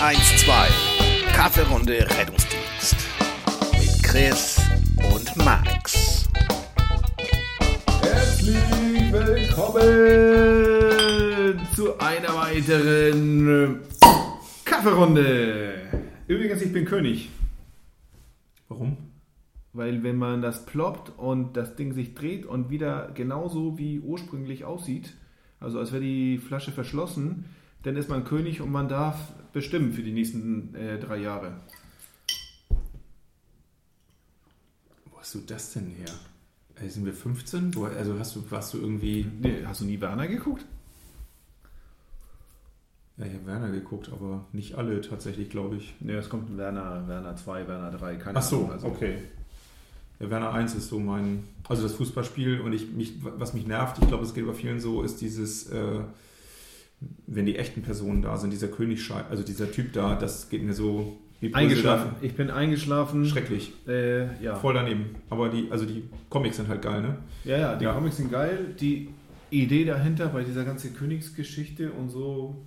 112 Kaffeerunde Rettungsdienst mit Chris und Max. Herzlich willkommen zu einer weiteren Kaffeerunde. Übrigens, ich bin König. Warum? Weil wenn man das ploppt und das Ding sich dreht und wieder genauso wie ursprünglich aussieht, also als wäre die Flasche verschlossen, dann ist man König und man darf bestimmen für die nächsten äh, drei Jahre. Wo hast du das denn her? Ey, sind wir 15? Wo, also hast du, warst du irgendwie. Nee, hast du nie Werner geguckt? Ja, ich habe Werner geguckt, aber nicht alle tatsächlich, glaube ich. Nee, es kommt Werner, Werner 2, Werner 3, keine Ach so, Ahnung. Also, okay. Ja, Werner 1 ist so mein, also das Fußballspiel und ich, mich, was mich nervt, ich glaube, es geht bei vielen so, ist dieses, äh, wenn die echten Personen da sind, dieser Königschein, also dieser Typ da, das geht mir so wie Brüssel Eingeschlafen. Ich bin eingeschlafen. Schrecklich. Äh, ja. Voll daneben. Aber die, also die Comics sind halt geil, ne? Ja, ja, die Ja. Comics sind geil. Die Idee dahinter bei dieser ganzen Königsgeschichte und so,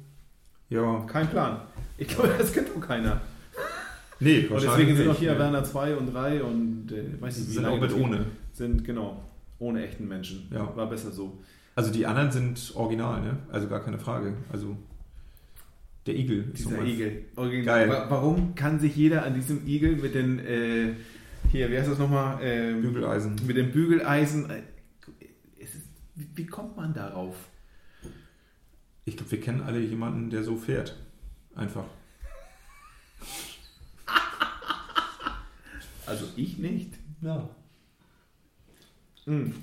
Ja. kein Plan. Ich glaube, das kennt doch keiner. Nee, Und deswegen sind auch hier. Werner 2 und 3 und äh, weiß nicht, wie sind auch mit ohne. Sind, genau, ohne echten Menschen. Ja. War besser so. Also die anderen sind original, ne? Also gar keine Frage. Also der Igel Dieser Igel. Original. Geil. Wa- Warum kann sich jeder an diesem Igel mit den, äh, hier, wie heißt das nochmal? Ähm, Bügeleisen. Mit dem Bügeleisen. Äh, ist, wie, kommt man darauf? Ich glaube, wir kennen alle jemanden, der so fährt. Einfach. Also ich nicht. Ja. Mhm.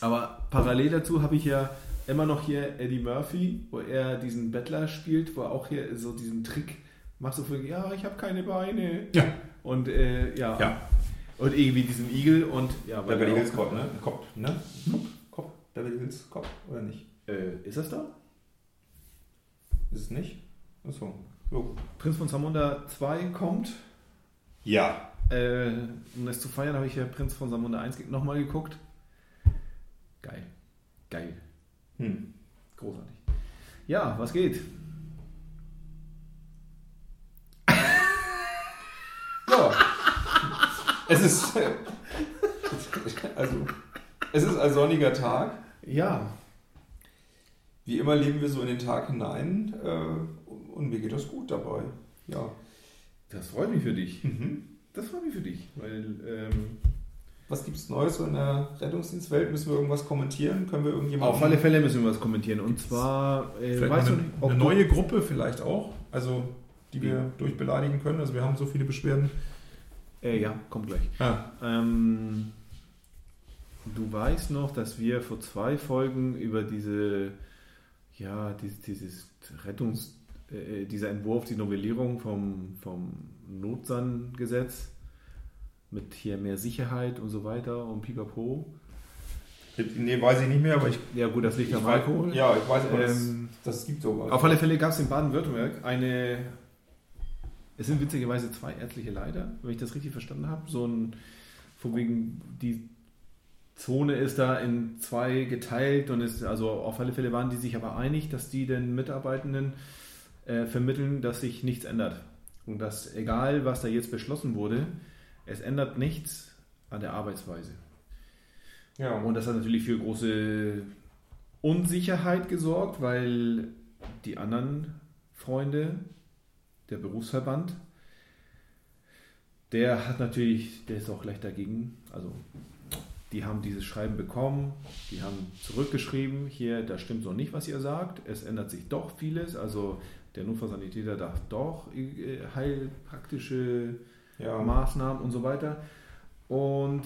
Aber parallel dazu habe ich ja immer noch hier Eddie Murphy, wo er diesen Bettler spielt, wo er auch hier so diesen Trick macht, so von, ja, ich habe keine Beine. Ja. Und äh, ja. Ja. Und irgendwie diesen Igel und ja, weil Beverly er Hills Cop, ne? Cop, ne? Cop, Cop, Beverly Hills Cop, oder nicht? Äh, ist das da? Ist es nicht? Achso. Jo. Prinz von Samunda 2 kommt. Ja. Äh, um das zu feiern, habe ich ja Prinz von Samunda 1 nochmal geguckt. Geil. Geil. Hm. Großartig. Ja, was geht? Ja. es ist. Also. Es ist ein sonniger Tag. Ja, Wie immer leben wir so in den Tag hinein. Äh, und mir geht das gut dabei. Ja. das freut mich für dich. Mhm. Das freut mich für dich, weil ähm, Was gibt's Neues so in der Rettungsdienstwelt? Müssen wir irgendwas kommentieren? Können wir irgendjemanden... auf alle Fälle müssen wir was kommentieren. Und zwar, äh, Vielleicht weißt eine, du nicht, eine neue Gruppe vielleicht auch, also die wir Ja. durchbeleidigen können. Also wir haben so viele Beschwerden. Äh, ja, kommt gleich. Ja. Ähm, du weißt noch, dass wir vor zwei Folgen über diese, ja, dieses, dieses Rettungs, äh, dieser Entwurf, die Novellierung vom, vom Notsan-Gesetz mit hier mehr Sicherheit und so weiter und pipapo. Nee, weiß ich nicht mehr, aber ich... Ja gut, das liegt am Alkohol. Ja, ich weiß, aber Ähm, das, das gibt sowas. Auf alle Fälle gab es in Baden-Württemberg eine. Es sind witzigerweise zwei ärztliche Leiter, wenn ich das richtig verstanden habe. So ein, von wegen, die Zone ist da in zwei geteilt und ist, also auf alle Fälle waren die sich aber einig, dass die den Mitarbeitenden äh, vermitteln, dass sich nichts ändert. Und dass egal, was da jetzt beschlossen wurde, es ändert nichts an der Arbeitsweise. ja. Und das hat natürlich für große Unsicherheit gesorgt, weil die anderen Freunde, der Berufsverband, der hat natürlich, der ist auch gleich dagegen. Also, die haben dieses Schreiben bekommen, die haben zurückgeschrieben, hier, da stimmt so nicht, was ihr sagt. Es ändert sich doch vieles. Also, der Notfallsanitäter darf doch äh, heilpraktische ja. Maßnahmen und so weiter. Und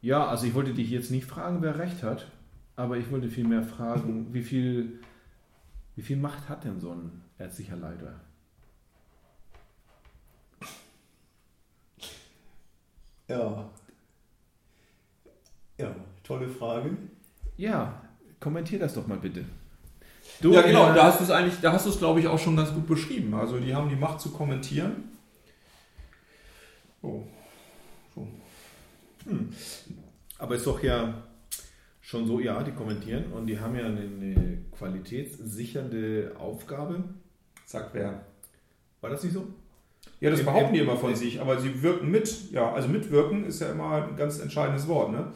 ja, also ich wollte dich jetzt nicht fragen, wer recht hat, aber ich wollte vielmehr fragen, wie viel, wie viel Macht hat denn so ein ärztlicher Leiter? Ja. Ja, tolle Frage. Ja, kommentier das doch mal bitte. ja, genau, äh, da hast du es eigentlich, da hast du es, glaube ich, auch schon ganz gut beschrieben. Also die haben die Macht zu kommentieren. Oh. So. Aber ist doch ja schon so, ja, die kommentieren und die haben ja eine, eine qualitätssichernde Aufgabe. Sagt wer? War das nicht so? Ja, das Im- behaupten die im- immer von sich, aber sie wirken mit. Ja, also mitwirken ist ja immer ein ganz entscheidendes Wort. Ne?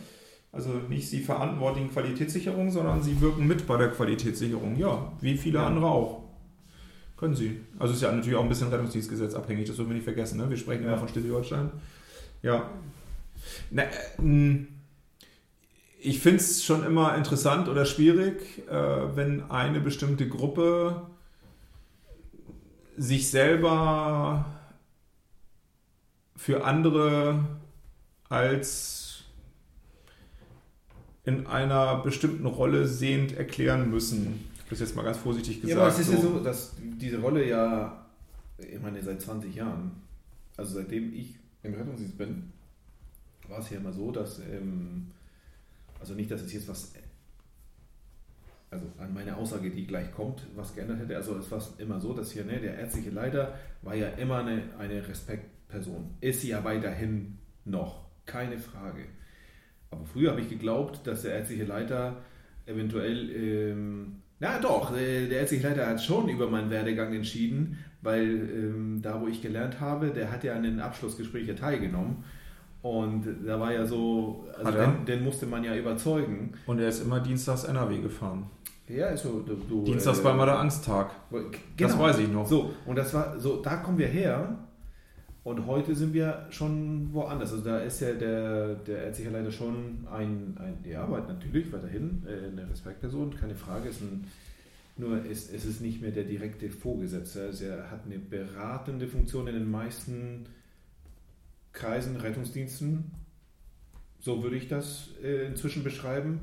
Also nicht sie verantwortlichen Qualitätssicherung, sondern sie wirken mit bei der Qualitätssicherung. Ja, wie viele Ja. andere auch. Können sie. Also ist ja natürlich auch ein bisschen Rettungsdienstgesetz abhängig, das dürfen wir nicht vergessen. Ne? Wir sprechen Ja. immer von Schleswig-Holstein. Ja. Na, äh, ich finde es schon immer interessant oder schwierig, äh, wenn eine bestimmte Gruppe sich selber für andere als in einer bestimmten Rolle sehend erklären müssen. Das ist jetzt mal ganz vorsichtig gesagt. Ja, aber es ist ja so, dass diese Rolle ja, ich meine, seit 20 Jahren, also seitdem ich im Rettungsdienst bin, war es ja immer so, dass, ähm, also nicht, dass es jetzt was, also an meine Aussage, die gleich kommt, was geändert hätte, also es war immer so, dass hier, ne, der ärztliche Leiter war ja immer eine, eine Respektperson, ist sie ja weiterhin noch, keine Frage. Aber früher habe ich geglaubt, dass der ärztliche Leiter eventuell, ähm, na doch, äh, der ärztliche Leiter hat schon über meinen Werdegang entschieden, weil ähm, da, wo ich gelernt habe, der hat ja an den Abschlussgesprächen teilgenommen. Und da war ja so, also den, den musste man ja überzeugen. Und er ist immer dienstags NRW gefahren. Ja, ist so, du, du, Dienstags äh, war immer der Angsttag. Genau. Das weiß ich noch. So, und das war so, da kommen wir her und heute sind wir schon woanders. Also da ist ja der, der ärztliche Leiter schon ein, ein die Arbeit natürlich weiterhin, äh, eine Respektperson, keine Frage, ist ein, nur ist, es ist nicht mehr der direkte Vorgesetzte. Also er hat eine beratende Funktion in den meisten Kreisen, Rettungsdiensten. So würde ich das äh, inzwischen beschreiben.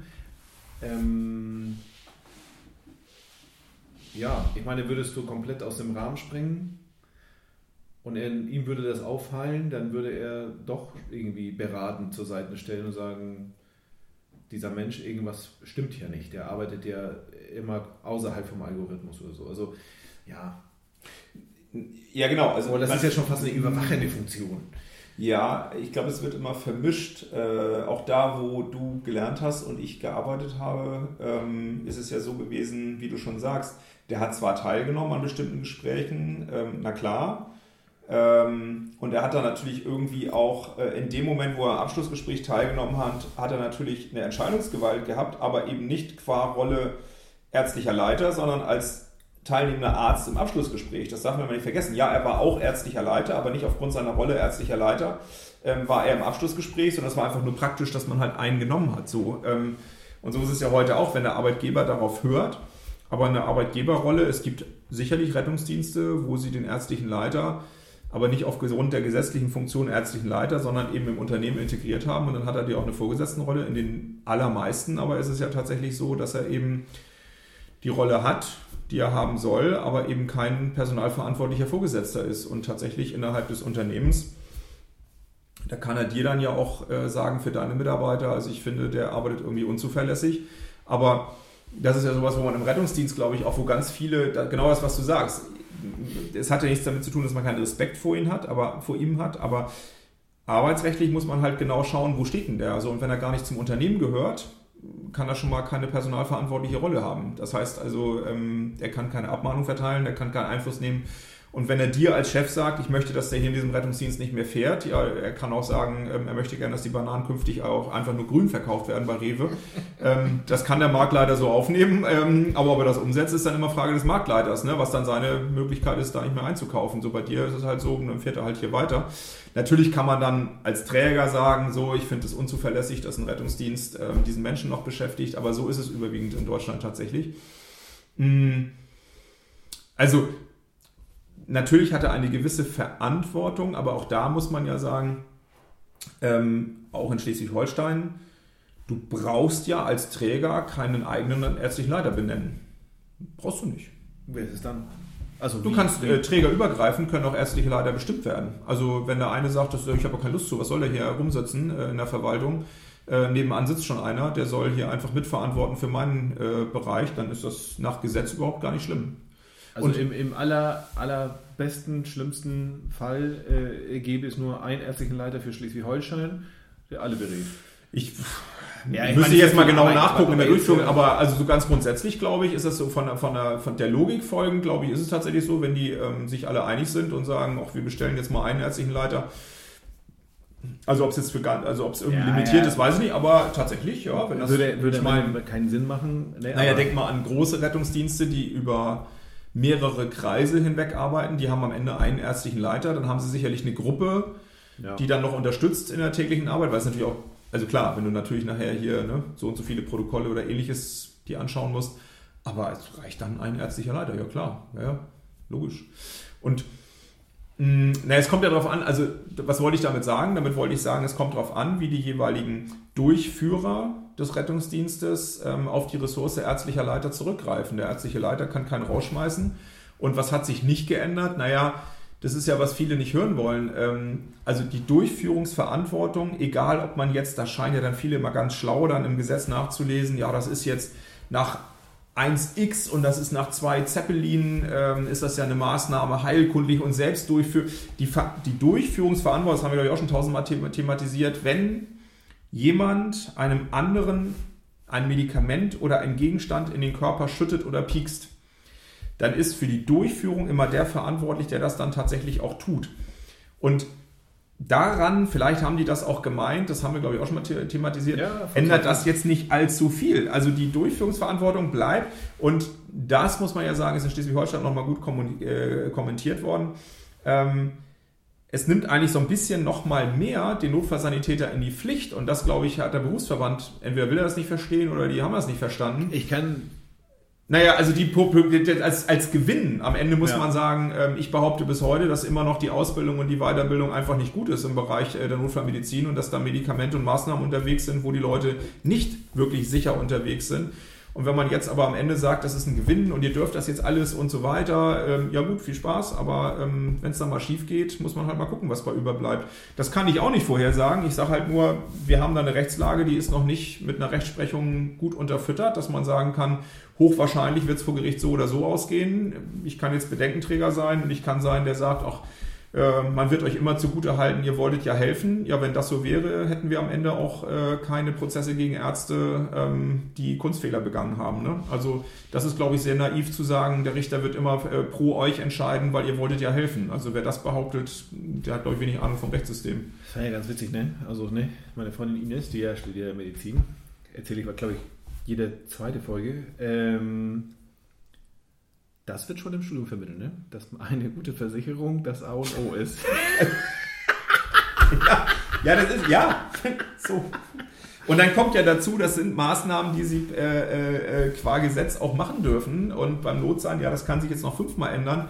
Ähm, ja, ich meine, würdest du komplett aus dem Rahmen springen und er, ihm würde das auffallen, dann würde er doch irgendwie beratend zur Seite stellen und sagen, dieser Mensch, irgendwas stimmt hier nicht. Der arbeitet ja immer außerhalb vom Algorithmus oder so. Also, ja. Ja, genau. Also Aber das ist ja schon fast eine überwachende Funktion. Ja, ich glaube, es wird immer vermischt. Äh, auch da, wo du gelernt hast und ich gearbeitet habe, ähm, ist es ja so gewesen, wie du schon sagst, der hat zwar teilgenommen an bestimmten Gesprächen, ähm, na klar, und er hat dann natürlich irgendwie auch äh, in dem Moment, wo er am Abschlussgespräch teilgenommen hat, hat er natürlich eine Entscheidungsgewalt gehabt, aber eben nicht qua Rolle ärztlicher Leiter, sondern als teilnehmender Arzt im Abschlussgespräch. Das darf man nicht vergessen. Ja, er war auch ärztlicher Leiter, aber nicht aufgrund seiner Rolle ärztlicher Leiter ähm, war er im Abschlussgespräch, sondern es war einfach nur praktisch, dass man halt einen genommen hat. So, ähm, und so ist es ja heute auch, wenn der Arbeitgeber darauf hört. Aber eine Arbeitgeberrolle, es gibt sicherlich Rettungsdienste, wo sie den ärztlichen Leiter aber nicht aufgrund der gesetzlichen Funktion ärztlichen Leiter, sondern eben im Unternehmen integriert haben. Und dann hat er die auch eine Vorgesetztenrolle. In den allermeisten. Aber ist es ja tatsächlich so, dass er eben die Rolle hat, die er haben soll, aber eben kein personalverantwortlicher Vorgesetzter ist. Und tatsächlich innerhalb des Unternehmens, da kann er dir dann ja auch äh, sagen für deine Mitarbeiter, also ich finde, der arbeitet irgendwie unzuverlässig, aber das ist ja sowas, wo man im Rettungsdienst, glaube ich, auch wo ganz viele, genau das, was du sagst, es hat ja nichts damit zu tun, dass man keinen Respekt vor ihm hat, aber vor ihm hat, aber arbeitsrechtlich muss man halt genau schauen, wo steht denn der? Also, und wenn er gar nicht zum Unternehmen gehört, kann er schon mal keine personalverantwortliche Rolle haben. Das heißt also, ähm, er kann keine Abmahnung verteilen, er kann keinen Einfluss nehmen. Und wenn er dir als Chef sagt, ich möchte, dass der hier in diesem Rettungsdienst nicht mehr fährt, ja, er kann auch sagen, ähm, er möchte gerne, dass die Bananen künftig auch einfach nur grün verkauft werden bei Rewe. ähm, das kann der Marktleiter so aufnehmen, ähm, aber ob er das umsetzt, ist dann immer Frage des Marktleiters, ne? was dann seine Möglichkeit ist, da nicht mehr einzukaufen. So bei dir ist es halt so, und dann fährt er halt hier weiter. Natürlich kann man dann als Träger sagen, so, ich finde es unzuverlässig, dass ein Rettungsdienst diesen Menschen noch beschäftigt, aber so ist es überwiegend in Deutschland tatsächlich. Mm. Also, natürlich hat er eine gewisse Verantwortung, aber auch da muss man ja sagen, ähm, auch in Schleswig-Holstein, du brauchst ja als Träger keinen eigenen ärztlichen Leiter benennen. Brauchst du nicht. Wer ist es dann? Also Du kannst äh, trägerübergreifend können auch ärztliche Leiter bestimmt werden. Also wenn der eine sagt, dass, äh, ich habe keine Lust zu, was soll der hier rumsitzen äh, in der Verwaltung? Äh, nebenan sitzt schon einer, der soll hier einfach mitverantworten für meinen äh, Bereich, dann ist das nach Gesetz überhaupt gar nicht schlimm. Also Und- im, im aller, allerbesten, schlimmsten Fall äh, gäbe es nur einen ärztlichen Leiter für Schleswig-Holstein, der alle berät. Ich Ja, ich müsste jetzt mal genau Arbeit, nachgucken in der Durchführung, aber also so ganz grundsätzlich glaube ich, ist das so von der, von der, von der Logik folgend, glaube ich, ist es tatsächlich so, wenn die ähm, sich alle einig sind und sagen, auch wir bestellen jetzt mal einen ärztlichen Leiter. Also ob es jetzt für also ob es irgendwie Ja, limitiert ja. ist, weiß ich nicht, aber tatsächlich, ja, wenn das würde, würde ich meine, keinen Sinn machen. Ne, naja, denk mal an große Rettungsdienste, die über mehrere Kreise hinweg arbeiten, die haben am Ende einen ärztlichen Leiter, dann haben sie sicherlich eine Gruppe, ja. die dann noch unterstützt in der täglichen Arbeit, weil es natürlich auch, also klar, wenn du natürlich nachher hier ne, so und so viele Protokolle oder ähnliches die anschauen musst, aber es reicht dann ein ärztlicher Leiter, ja klar, ja, ja logisch. Und mh, na, es kommt ja darauf an, also was wollte ich damit sagen? Damit wollte ich sagen, es kommt darauf an, wie die jeweiligen Durchführer des Rettungsdienstes ähm, auf die Ressource ärztlicher Leiter zurückgreifen. Der ärztliche Leiter kann keinen rausschmeißen. Und was hat sich nicht geändert? Naja, das ist ja, was viele nicht hören wollen. Ähm, also die Durchführungsverantwortung, egal ob man jetzt, da scheinen ja dann viele immer ganz schlau dann im Gesetz nachzulesen, ja, das ist jetzt nach 1x und das ist nach zwei Zeppelin, ähm, ist das ja eine Maßnahme heilkundlich und selbst durchführen. Die, die Durchführungsverantwortung, das haben wir glaube ich auch schon tausendmal thema- thematisiert, wenn jemand einem anderen ein Medikament oder ein Gegenstand in den Körper schüttet oder piekst, dann ist für die Durchführung immer der verantwortlich, der das dann tatsächlich auch tut. Und daran, vielleicht haben die das auch gemeint, das haben wir glaube ich auch schon mal the- thematisiert, Ja, ändert das jetzt nicht allzu viel. Also die Durchführungsverantwortung bleibt und das muss man ja sagen, ist in Schleswig-Holstein nochmal gut äh, kommentiert worden. Ähm, es nimmt eigentlich so ein bisschen nochmal mehr den Notfallsanitäter in die Pflicht und das, glaube ich, hat der Berufsverband, entweder will er das nicht verstehen oder die haben das nicht verstanden. Ich kann Naja, also die als, als Gewinn am Ende muss Ja. man sagen, ähm, ich behaupte bis heute, dass immer noch die Ausbildung und die Weiterbildung einfach nicht gut ist im Bereich äh, der Notfallmedizin und dass da Medikamente und Maßnahmen unterwegs sind, wo die Leute nicht wirklich sicher unterwegs sind. Und wenn man jetzt aber am Ende sagt, das ist ein Gewinn und ihr dürft das jetzt alles und so weiter, ähm, ja gut, viel Spaß, aber ähm, wenn es dann mal schief geht, muss man halt mal gucken, was bei überbleibt. Das kann ich auch nicht vorhersagen. Ich sage halt nur, wir haben da eine Rechtslage, die ist noch nicht mit einer Rechtsprechung gut unterfüttert, dass man sagen kann, hochwahrscheinlich wird es vor Gericht so oder so ausgehen. Ich kann jetzt Bedenkenträger sein und ich kann sein, der sagt, ach, man wird euch immer zugute halten, ihr wolltet ja helfen. Ja, wenn das so wäre, hätten wir am Ende auch äh, keine Prozesse gegen Ärzte, ähm, die Kunstfehler begangen haben. Ne? Also das ist, glaube ich, sehr naiv zu sagen, der Richter wird immer äh, pro euch entscheiden, weil ihr wolltet ja helfen. Also wer das behauptet, der hat, glaube ich, wenig Ahnung vom Rechtssystem. Das war ja ganz witzig, ne? Also, ne, meine Freundin Ines, die ja studiert Medizin, erzähle ich, glaube ich, jede zweite Folge. Ähm, das wird schon im Studium vermittelt, ne? Dass eine gute Versicherung das A und O ist. Ja, das ist, ja, so. Und dann kommt ja dazu, das sind Maßnahmen, die sie äh, äh, qua Gesetz auch machen dürfen. Und beim Notsein, ja, das kann sich jetzt noch fünfmal ändern.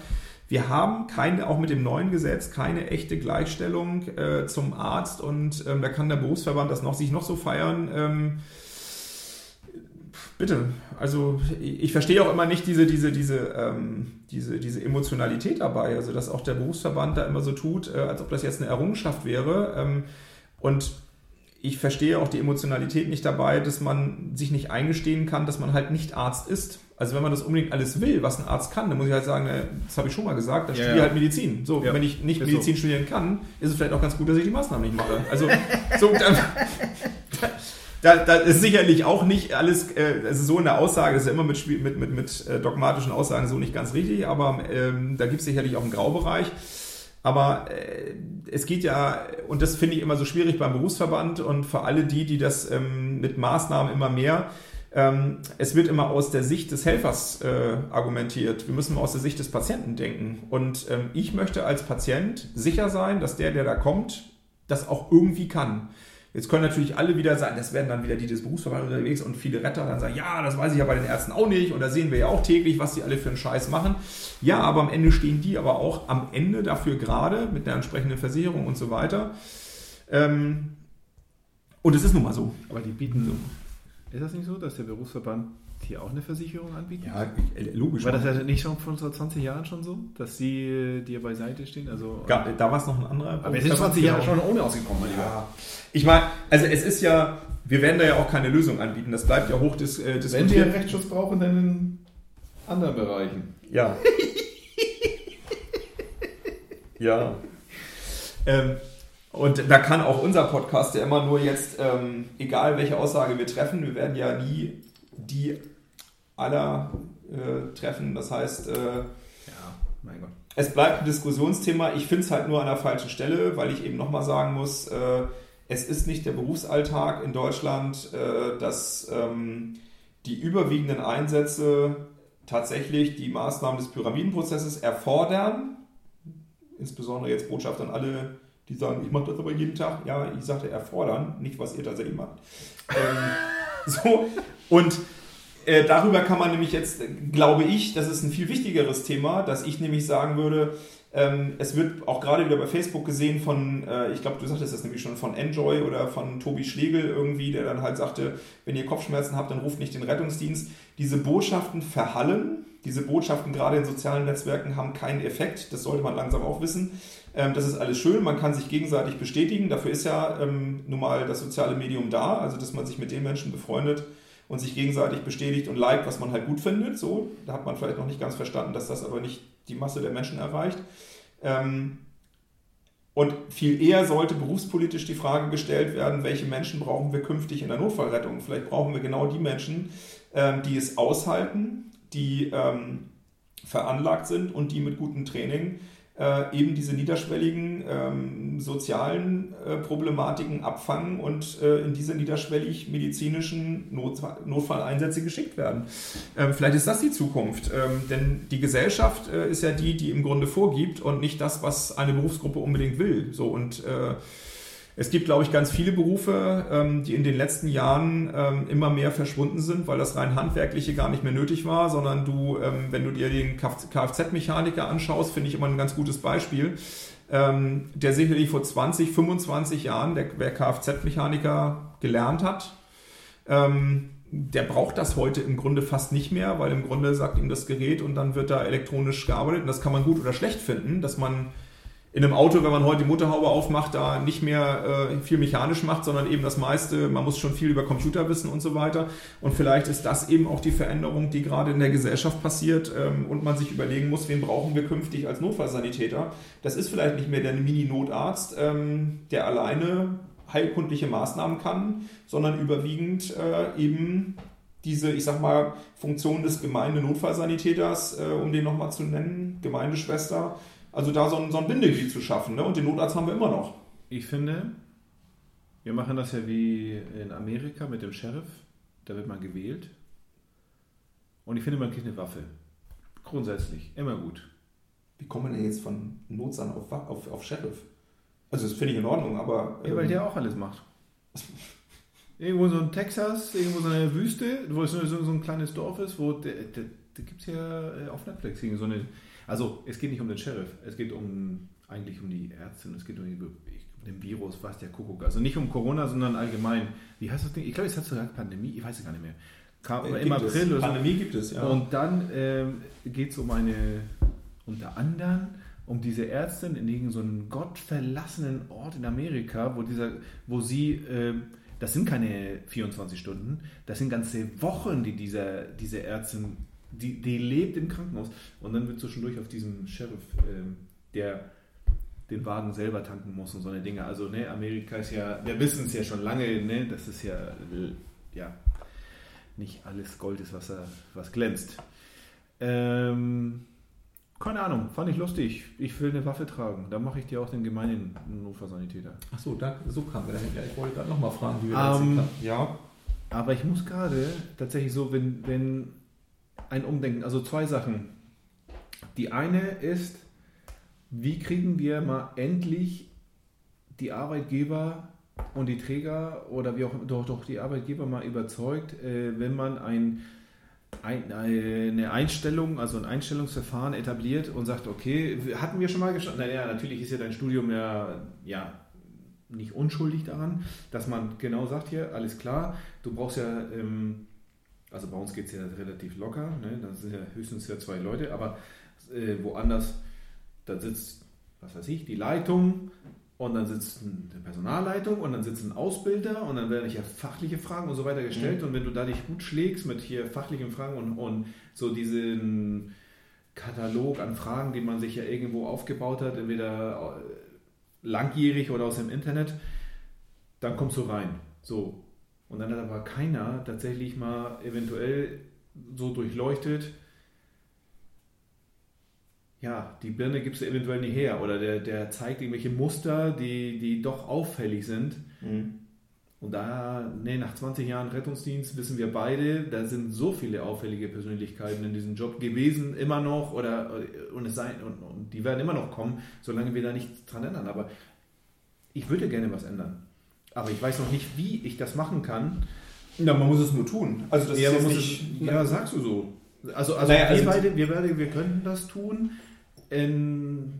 Wir haben keine, auch mit dem neuen Gesetz, keine echte Gleichstellung äh, zum Arzt. Und ähm, da kann der Berufsverband das noch sich noch so feiern. Ähm, bitte, also ich, verstehe auch immer nicht diese, diese, diese, ähm, diese, diese Emotionalität dabei. Also dass auch der Berufsverband da immer so tut, äh, als ob das jetzt eine Errungenschaft wäre. Ähm, und ich verstehe auch die Emotionalität nicht dabei, dass man sich nicht eingestehen kann, dass man halt nicht Arzt ist. Also wenn man das unbedingt alles will, was ein Arzt kann, dann muss ich halt sagen, äh, das habe ich schon mal gesagt, dann Ja, studiere ja. halt Medizin. So, Ja, wenn ich nicht Medizin so. studieren kann, ist es vielleicht auch ganz gut, dass ich die Maßnahmen nicht mache. Also so, dann, da, da ist sicherlich auch nicht alles, äh, also so in der Aussage, ist ja immer mit, mit, mit, mit äh, dogmatischen Aussagen so nicht ganz richtig, aber ähm, da gibt es sicherlich auch einen Graubereich. Aber äh, es geht ja, und das finde ich immer so schwierig beim Berufsverband und für alle die, die das ähm, mit Maßnahmen immer mehr, ähm, es wird immer aus der Sicht des Helfers äh, argumentiert. Wir müssen mal aus der Sicht des Patienten denken. Und ähm, ich möchte als Patient sicher sein, dass der, der da kommt, das auch irgendwie kann. Jetzt können natürlich alle wieder sagen, das werden dann wieder die des Berufsverbandes unterwegs und viele Retter dann sagen, ja, das weiß ich ja bei den Ärzten auch nicht und da sehen wir ja auch täglich, was die alle für einen Scheiß machen. Ja, aber am Ende stehen die aber auch am Ende dafür gerade mit einer entsprechenden Versicherung und so weiter. Ähm, und es ist nun mal so. Aber die bieten. Ist das nicht so, dass der Berufsverband hier auch eine Versicherung anbietet? Ja, logisch. War das ja nicht schon vor 20 Jahren schon so, dass sie dir beiseite stehen? Also, Ga- da war es noch ein anderer. aber wir sind 20 Jahre Genau. schon ohne ausgekommen, mein Lieber. Ja. Ich meine, also es ist ja, wir werden da ja auch keine Lösung anbieten. Das bleibt ja hoch dis, äh, Wenn wir Rechtsschutz brauchen, dann in anderen Bereichen. Ja. ja. Ähm, Und da kann auch unser Podcast ja immer nur jetzt, ähm, egal welche Aussage wir treffen, wir werden ja nie die aller äh, treffen. Das heißt, äh, Ja, mein Gott. es bleibt ein Diskussionsthema. Ich finde es halt nur an der falschen Stelle, weil ich eben nochmal sagen muss, äh, es ist nicht der Berufsalltag in Deutschland, äh, dass ähm, die überwiegenden Einsätze tatsächlich die Maßnahmen des Pyramidenprozesses erfordern. Insbesondere jetzt Botschaft an alle, die sagen, ich mache das aber jeden Tag. Ja, ich sagte erfordern, nicht was ihr tatsächlich macht. Ähm, so, und äh, darüber kann man nämlich jetzt, glaube ich, das ist ein viel wichtigeres Thema, dass ich nämlich sagen würde, ähm, es wird auch gerade wieder bei Facebook gesehen von, äh, ich glaube, du sagtest das nämlich schon, von Enjoy oder von Tobi Schlegel irgendwie, der dann halt sagte, wenn ihr Kopfschmerzen habt, dann ruft nicht den Rettungsdienst. Diese Botschaften verhallen. Diese Botschaften gerade in sozialen Netzwerken haben keinen Effekt. Das sollte man langsam auch wissen. Ähm, das ist alles schön, man kann sich gegenseitig bestätigen. Dafür ist ja ähm, nun mal das soziale Medium da, also dass man sich mit den Menschen befreundet und sich gegenseitig bestätigt und liked, was man halt gut findet. So, da hat man vielleicht noch nicht ganz verstanden, dass das aber nicht die Masse der Menschen erreicht. Ähm, und viel eher sollte berufspolitisch die Frage gestellt werden, welche Menschen brauchen wir künftig in der Notfallrettung? Vielleicht brauchen wir genau die Menschen, ähm, die es aushalten, die ähm, veranlagt sind und die mit gutem Training äh, eben diese niederschwelligen ähm, sozialen äh, Problematiken abfangen und äh, in diese niederschwellig medizinischen Not Notfalleinsätze geschickt werden. Ähm, vielleicht ist das die Zukunft, ähm, denn die Gesellschaft äh, ist ja die, die im Grunde vorgibt und nicht das, was eine Berufsgruppe unbedingt will. So und äh, es gibt, glaube ich, ganz viele Berufe, ähm, die in den letzten Jahren ähm, immer mehr verschwunden sind, weil das rein handwerkliche gar nicht mehr nötig war, sondern du, ähm, wenn du dir den Kfz-Mechaniker anschaust, finde ich immer ein ganz gutes Beispiel, der sicherlich vor 20, 25 Jahren, der, Kfz-Mechaniker gelernt hat, der braucht das heute im Grunde fast nicht mehr, weil im Grunde sagt ihm das Gerät und dann wird da elektronisch gearbeitet. Und das kann man gut oder schlecht finden, dass man in einem Auto, wenn man heute die Motorhaube aufmacht, da nicht mehr äh, viel mechanisch macht, sondern eben das meiste, man muss schon viel über Computer wissen und so weiter. Und vielleicht ist das eben auch die Veränderung, die gerade in der Gesellschaft passiert ähm, und man sich überlegen muss, wen brauchen wir künftig als Notfallsanitäter. Das ist vielleicht nicht mehr der Mini-Notarzt, ähm, der alleine heilkundliche Maßnahmen kann, sondern überwiegend äh, eben diese, ich sag mal, Funktion des Gemeinde-Notfallsanitäters, äh, um den nochmal zu nennen, Gemeindeschwester, also da so ein, so ein Bindeglied zu schaffen. Ne? Und den Notarzt haben wir immer noch. Ich finde, wir machen das ja wie in Amerika mit dem Sheriff. Da wird man gewählt. Und ich finde, man kriegt eine Waffe. Grundsätzlich. Immer gut. Wie kommen wir denn jetzt von Notsern auf, auf, auf Sheriff? Also das finde ich in Ordnung, aber... Ja, weil der auch alles macht. Irgendwo so in Texas, irgendwo so eine Wüste, wo es so, so ein kleines Dorf ist, wo da gibt es ja auf Netflix so eine also es geht nicht um den Sheriff, es geht um eigentlich um die Ärzte und es geht um, die, um den Virus, was der Kuckuck. Also nicht um Corona, sondern allgemein. Wie heißt das Ding? Ich glaube, es hat sogar Pandemie, ich weiß es gar nicht mehr. Kam, äh, Im April. Es. Pandemie gibt es, ja. Und dann ähm, geht es um eine, unter anderem um diese Ärztin in irgendeinem so gottverlassenen Ort in Amerika, wo, dieser, wo sie, äh, das sind keine 24 Stunden, das sind ganze Wochen, die dieser, diese Ärztin die, die lebt im Krankenhaus. Und dann wird zwischendurch auf diesem Sheriff, ähm, der den Wagen selber tanken muss und so eine Dinge. Also, ne, Amerika ist ja, wir wissen es ja schon lange, ne, das ist ja, ja, nicht alles Gold ist, was, was glänzt. Ähm, keine Ahnung, fand ich lustig. Ich will eine Waffe tragen. Da mache ich dir auch den gemeinen Notfallsanitäter. Ach so, da, so kam wir dahin. Ja, ich wollte gerade nochmal fragen, wie wir das um, Ja. Aber ich muss gerade tatsächlich so, wenn, wenn ein Umdenken. Also zwei Sachen. Die eine ist, wie kriegen wir mal endlich die Arbeitgeber und die Träger oder wie auch doch, doch die Arbeitgeber mal überzeugt, äh, wenn man ein, ein, eine Einstellung, also ein Einstellungsverfahren etabliert und sagt, okay, hatten wir schon mal geschaut? Naja, natürlich ist ja dein Studium ja, ja nicht unschuldig daran, dass man genau sagt hier, alles klar, du brauchst ja ähm, also bei uns geht es ja relativ locker, ne? da sind ja höchstens ja zwei Leute, aber äh, woanders, da sitzt, was weiß ich, die Leitung und dann sitzt eine Personalleitung und dann sitzt ein Ausbilder und dann werden ja fachliche Fragen und so weiter gestellt. Mhm. Und wenn du da dich gut schlägst mit hier fachlichen Fragen und, und so diesen Katalog an Fragen, die man sich ja irgendwo aufgebaut hat, entweder langjährig oder aus dem Internet, dann kommst du rein. So. Und dann hat aber keiner tatsächlich mal eventuell so durchleuchtet, ja, die Birne gibst du eventuell nicht her oder der, der zeigt irgendwelche Muster, die, die doch auffällig sind. Mhm. Und da, nee, nach 20 Jahren Rettungsdienst wissen wir beide, da sind so viele auffällige Persönlichkeiten in diesem Job gewesen, immer noch, oder und es sein, und, und die werden immer noch kommen, solange wir da nichts dran ändern. Aber ich würde gerne was ändern. Aber ich weiß noch nicht, wie ich das machen kann. Na, man muss es nur tun. Also das ja, ist nicht, es, ja, sagst du so. Also, also, naja, also wir, beide, wir beide, wir könnten das tun. In,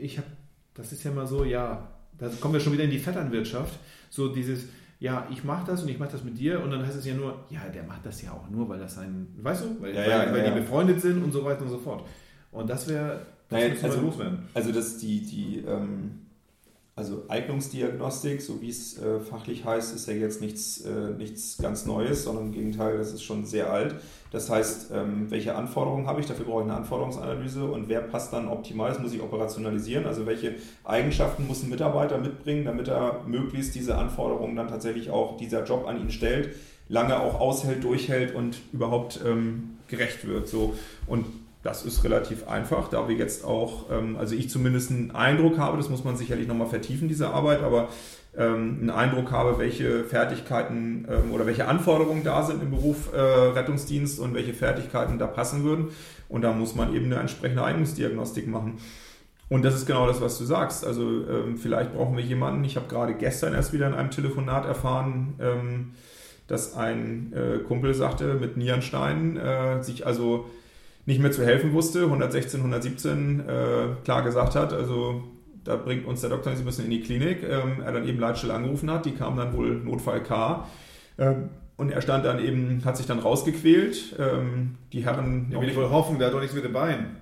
ich habe, das ist ja mal so, ja, da kommen wir schon wieder in die Vetternwirtschaft. So dieses, ja, ich mache das und ich mache das mit dir und dann heißt es ja nur, ja, der macht das ja auch nur, weil das sein, weißt du, weil, ja, ja, weil, weil ja, die befreundet sind und so weiter und so fort. Und das wäre, das naja, also, loswerden. Also das die, die ähm, also Eignungsdiagnostik, so wie es äh, fachlich heißt, ist ja jetzt nichts, äh, nichts ganz Neues, sondern im Gegenteil, das ist schon sehr alt. Das heißt, ähm, welche Anforderungen habe ich? Dafür brauche ich eine Anforderungsanalyse und wer passt dann optimal? Das muss ich operationalisieren. Also welche Eigenschaften muss ein Mitarbeiter mitbringen, damit er möglichst diese Anforderungen dann tatsächlich auch dieser Job an ihn stellt, lange auch aushält, durchhält und überhaupt ähm, gerecht wird. So. Und das ist relativ einfach, da wir jetzt auch, ähm, also ich zumindest einen Eindruck habe, das muss man sicherlich nochmal vertiefen, diese Arbeit, aber ähm, einen Eindruck habe, welche Fertigkeiten ähm, oder welche Anforderungen da sind im Beruf äh, Rettungsdienst und welche Fertigkeiten da passen würden. Und da muss man eben eine entsprechende Eignungsdiagnostik machen. Und das ist genau das, was du sagst. Also vielleicht brauchen wir jemanden, ich habe gerade gestern erst wieder in einem Telefonat erfahren, dass ein äh, Kumpel sagte, mit Nierenstein äh, sich also nicht mehr zu helfen wusste, 116, 117 äh, klar gesagt hat, also da bringt uns der Doktor, Sie müssen in die Klinik. Ähm, er dann eben Leitstelle angerufen hat, die kam dann wohl Notfall K. Ähm, und er stand dann eben, hat sich dann rausgequält. Ähm, die Herren. Ja, will ich wohl hoffen, der hat doch nichts mit dem Bein.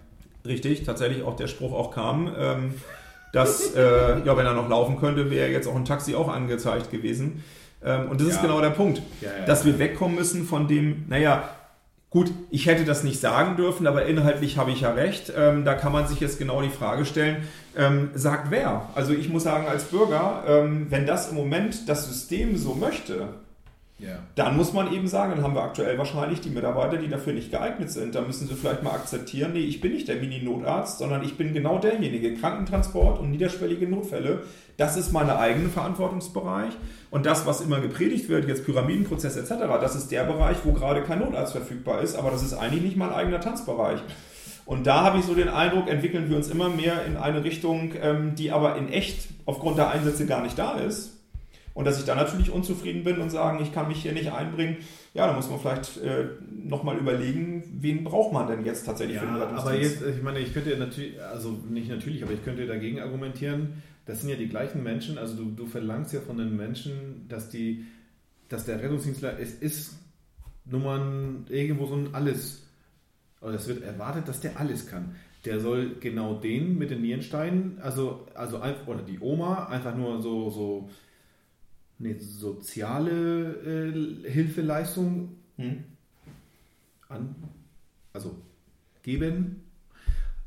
Richtig, tatsächlich auch der Spruch auch kam, ähm, dass, äh, ja, wenn er noch laufen könnte, wäre jetzt auch ein Taxi auch angezeigt gewesen. Ähm, und das ja. ist genau der Punkt, ja, ja, dass wir wegkommen müssen von dem, naja, Gut, ich hätte das nicht sagen dürfen, aber inhaltlich habe ich ja recht. Ähm, da kann man sich jetzt genau die Frage stellen, ähm, sagt wer? Also ich muss sagen, als Bürger, ähm, wenn das im Moment das System so möchte, ja. Dann muss man eben sagen, dann haben wir aktuell wahrscheinlich die Mitarbeiter, die dafür nicht geeignet sind. Da müssen sie vielleicht mal akzeptieren, nee, ich bin nicht der Mini-Notarzt, sondern ich bin genau derjenige. Krankentransport und niederschwellige Notfälle, das ist mein eigener Verantwortungsbereich. Und das, was immer gepredigt wird, jetzt Pyramidenprozess etc., das ist der Bereich, wo gerade kein Notarzt verfügbar ist, aber das ist eigentlich nicht mein eigener Tanzbereich. Und da habe ich so den Eindruck, entwickeln wir uns immer mehr in eine Richtung, ähm, die aber in echt aufgrund der Einsätze gar nicht da ist und dass ich dann natürlich unzufrieden bin und sagen, ich kann mich hier nicht einbringen, ja, da muss man vielleicht äh, nochmal überlegen, wen braucht man denn jetzt tatsächlich ja, für den Rettungsdienst? Aber jetzt, ich meine, ich könnte natürlich, also nicht natürlich, aber ich könnte dagegen argumentieren, das sind ja die gleichen Menschen, also du, du verlangst ja von den Menschen, dass die, dass der Rettungsdienstler, es ist Nummern irgendwo so ein Alles, oder es wird erwartet, dass der alles kann. Der soll genau den mit den Nierensteinen, also, also oder die Oma, einfach nur so, so eine soziale äh, Hilfeleistung hm. an, also geben.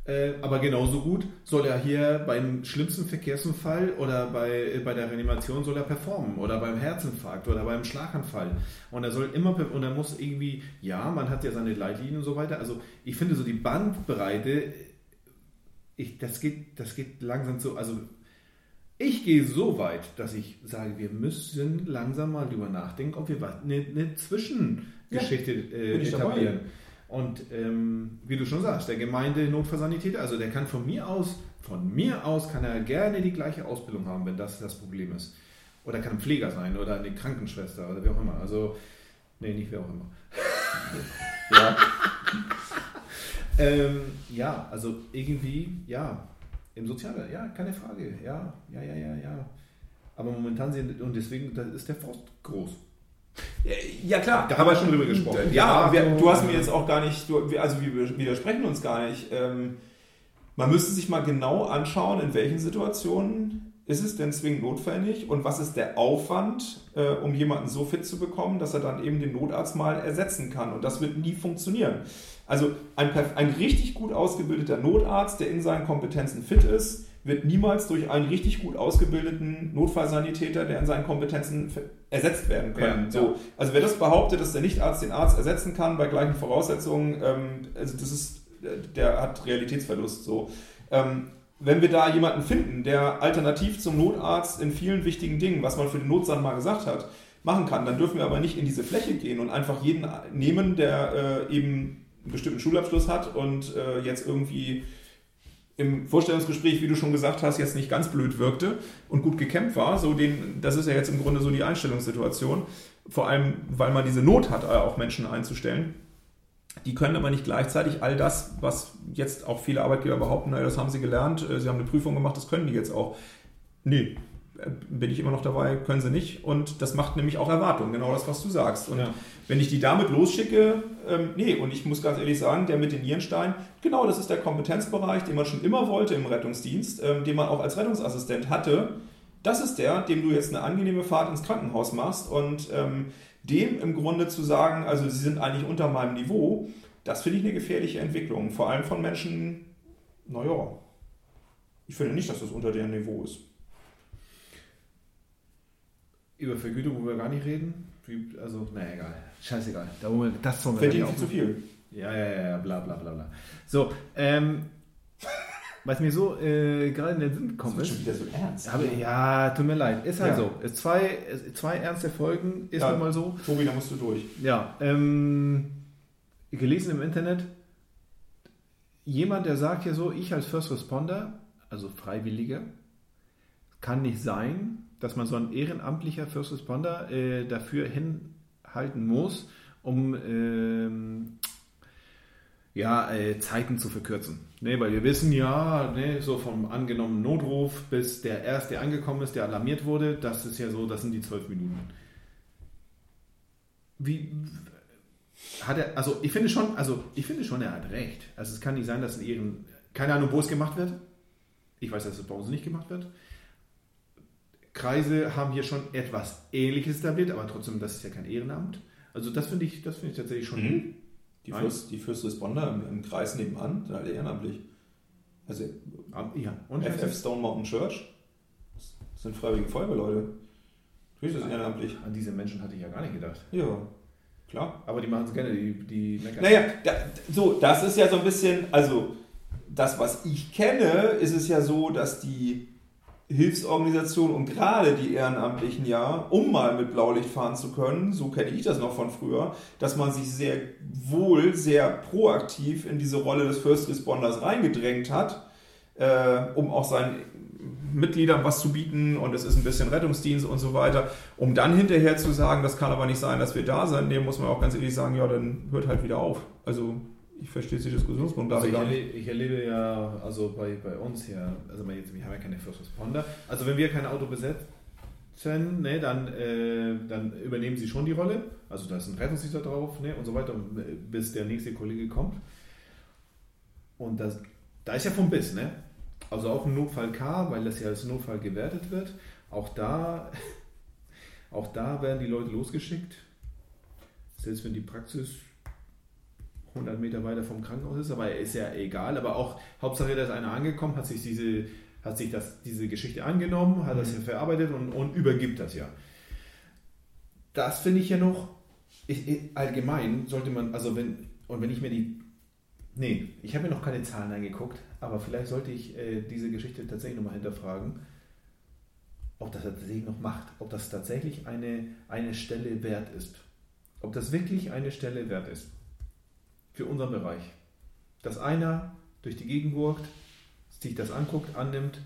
Äh, aber genauso gut soll er hier beim schlimmsten Verkehrsunfall oder bei, äh, bei der Reanimation soll er performen oder beim Herzinfarkt oder beim Schlaganfall. Und er soll immer, und er muss irgendwie, ja, man hat ja seine Leitlinien und so weiter. Also ich finde so die Bandbreite, ich, das, geht, das geht langsam so, also ich gehe so weit, dass ich sage, wir müssen langsam mal drüber nachdenken, ob wir eine, eine Zwischengeschichte ja, äh, etablieren. Und ähm, wie du schon sagst, der Gemeindenotfallsanitäter, also der kann von mir aus, von mir aus kann er gerne die gleiche Ausbildung haben, wenn das das Problem ist. Oder kann ein Pfleger sein oder eine Krankenschwester oder wie auch immer. Also, nee, nicht wie auch immer. ja. ähm, ja, also irgendwie, ja, im Sozialen, ja, keine Frage. Ja, ja, ja, ja, ja. Aber momentan sind, und deswegen da ist der Faust groß. Ja, klar. Da haben wir schon drüber gesprochen. Ja, wir, du hast mir jetzt auch gar nicht, du, also wir widersprechen uns gar nicht. Ähm, man müsste sich mal genau anschauen, in welchen Situationen ist es denn zwingend notwendig und was ist der Aufwand, äh, um jemanden so fit zu bekommen, dass er dann eben den Notarzt mal ersetzen kann. Und das wird nie funktionieren. Also ein, ein richtig gut ausgebildeter Notarzt, der in seinen Kompetenzen fit ist, wird niemals durch einen richtig gut ausgebildeten Notfallsanitäter, der in seinen Kompetenzen ersetzt werden können. Ja, so, ja. Also wer das behauptet, dass der Nichtarzt den Arzt ersetzen kann bei gleichen Voraussetzungen, ähm, also das ist, der hat Realitätsverlust. So. Ähm, wenn wir da jemanden finden, der alternativ zum Notarzt in vielen wichtigen Dingen, was man für den Notstand mal gesagt hat, machen kann, dann dürfen wir aber nicht in diese Fläche gehen und einfach jeden nehmen, der äh, eben einen bestimmten Schulabschluss hat und äh, jetzt irgendwie im Vorstellungsgespräch, wie du schon gesagt hast, jetzt nicht ganz blöd wirkte und gut gekämpft war. So den, das ist ja jetzt im Grunde so die Einstellungssituation. Vor allem, weil man diese Not hat, auch Menschen einzustellen. Die können aber nicht gleichzeitig all das, was jetzt auch viele Arbeitgeber behaupten, naja, das haben sie gelernt, äh, sie haben eine Prüfung gemacht, das können die jetzt auch. Nee, äh, bin ich immer noch dabei, können sie nicht. Und das macht nämlich auch Erwartungen, genau das, was du sagst. Und Ja. wenn ich die damit losschicke, ähm, nee, und ich muss ganz ehrlich sagen, der mit den Nierenstein, genau das ist der Kompetenzbereich, den man schon immer wollte im Rettungsdienst, ähm, den man auch als Rettungsassistent hatte. Das ist der, dem du jetzt eine angenehme Fahrt ins Krankenhaus machst und ähm, dem im Grunde zu sagen, also sie sind eigentlich unter meinem Niveau, das finde ich eine gefährliche Entwicklung. Vor allem von Menschen, naja, ich finde nicht, dass das unter deren Niveau ist. Über Vergütung wollen wir gar nicht reden. Also, naja, egal. Scheißegal. Da wollen wir, das sollen wir viel zu viel. Ja, ja, ja, ja, bla bla bla bla. So, ähm, was mir so äh, gerade in den Sinn gekommen Das ist. wird schon wieder so ernst. Habe, ja, tut mir leid. Ist halt Ja. so. Ist zwei, zwei ernste Folgen, ist Ja. nun mal so. Tobi, da musst du durch. Ja, ähm, gelesen im Internet, jemand, der sagt ja so, ich als First Responder, also Freiwilliger, kann nicht sein, dass man so ein ehrenamtlicher First Responder äh, dafür hinhalten muss, um ähm, ja, äh, Zeiten zu verkürzen. Ne, weil wir wissen ja, ne, so vom angenommenen Notruf bis der erste angekommen ist, der alarmiert wurde, das ist ja so, das sind die zwölf Minuten. Wie hat er, also ich finde schon, also ich finde schon, er hat recht. Also es kann nicht sein, dass in ihren, keine Ahnung, wo es gemacht wird. Ich weiß, dass es bei uns nicht gemacht wird. Kreise haben hier schon etwas Ähnliches etabliert, aber trotzdem, das ist ja kein Ehrenamt. Also das finde ich, das finde ich tatsächlich schon. Mhm. Die Nein. First, die First Responder im, im Kreis nebenan sind alle ehrenamtlich. Also Ah, Ja, und FF Stone Mountain Church das sind freiwillige Feuerwehrleute. Natürlich ist das ehrenamtlich. an diese Menschen hatte ich ja gar nicht gedacht. Ja, klar. Aber die machen es gerne, die, die meckern. Naja, da, so, das ist ja so ein bisschen, also das, was ich kenne, ist es ja so, dass die Hilfsorganisationen und gerade die Ehrenamtlichen ja, um mal mit Blaulicht fahren zu können, so kenne ich das noch von früher, dass man sich sehr wohl, sehr proaktiv in diese Rolle des First Responders reingedrängt hat, äh, um auch seinen Mitgliedern was zu bieten und es ist ein bisschen Rettungsdienst und so weiter, um dann hinterher zu sagen, das kann aber nicht sein, dass wir da sind, dem muss man auch ganz ehrlich sagen, ja, dann hört halt wieder auf. Also ich verstehe die Diskussionsgrundlage Also ich, erlebe, ich erlebe ja, also bei, bei uns hier, also jetzt, wir haben ja keine First Responder. Also wenn wir kein Auto besetzen, ne, dann, äh, dann übernehmen sie schon die Rolle. Also da ist ein Rettungsdienst drauf ne, und so weiter, bis der nächste Kollege kommt. Und das, da ist ja vom Biss, ne? Also auch ein Notfall K, weil das ja als Notfall gewertet wird. Auch da, auch da werden die Leute losgeschickt. Selbst wenn die Praxis 100 Meter weiter vom Krankenhaus ist, aber ist ja egal. Aber auch Hauptsache, da ist einer angekommen, hat sich diese, hat sich das, diese Geschichte angenommen, hat das ja verarbeitet und, und übergibt das ja. Das finde ich ja noch, ich, ich, allgemein sollte man, also wenn, und wenn ich mir die, nee, ich habe mir noch keine Zahlen angeguckt, aber vielleicht sollte ich äh, diese Geschichte tatsächlich nochmal hinterfragen, ob das tatsächlich noch macht, ob das tatsächlich eine, eine Stelle wert ist. Ob das wirklich eine Stelle wert ist für unseren Bereich. Dass einer durch die Gegend gurkt, sich das anguckt, annimmt,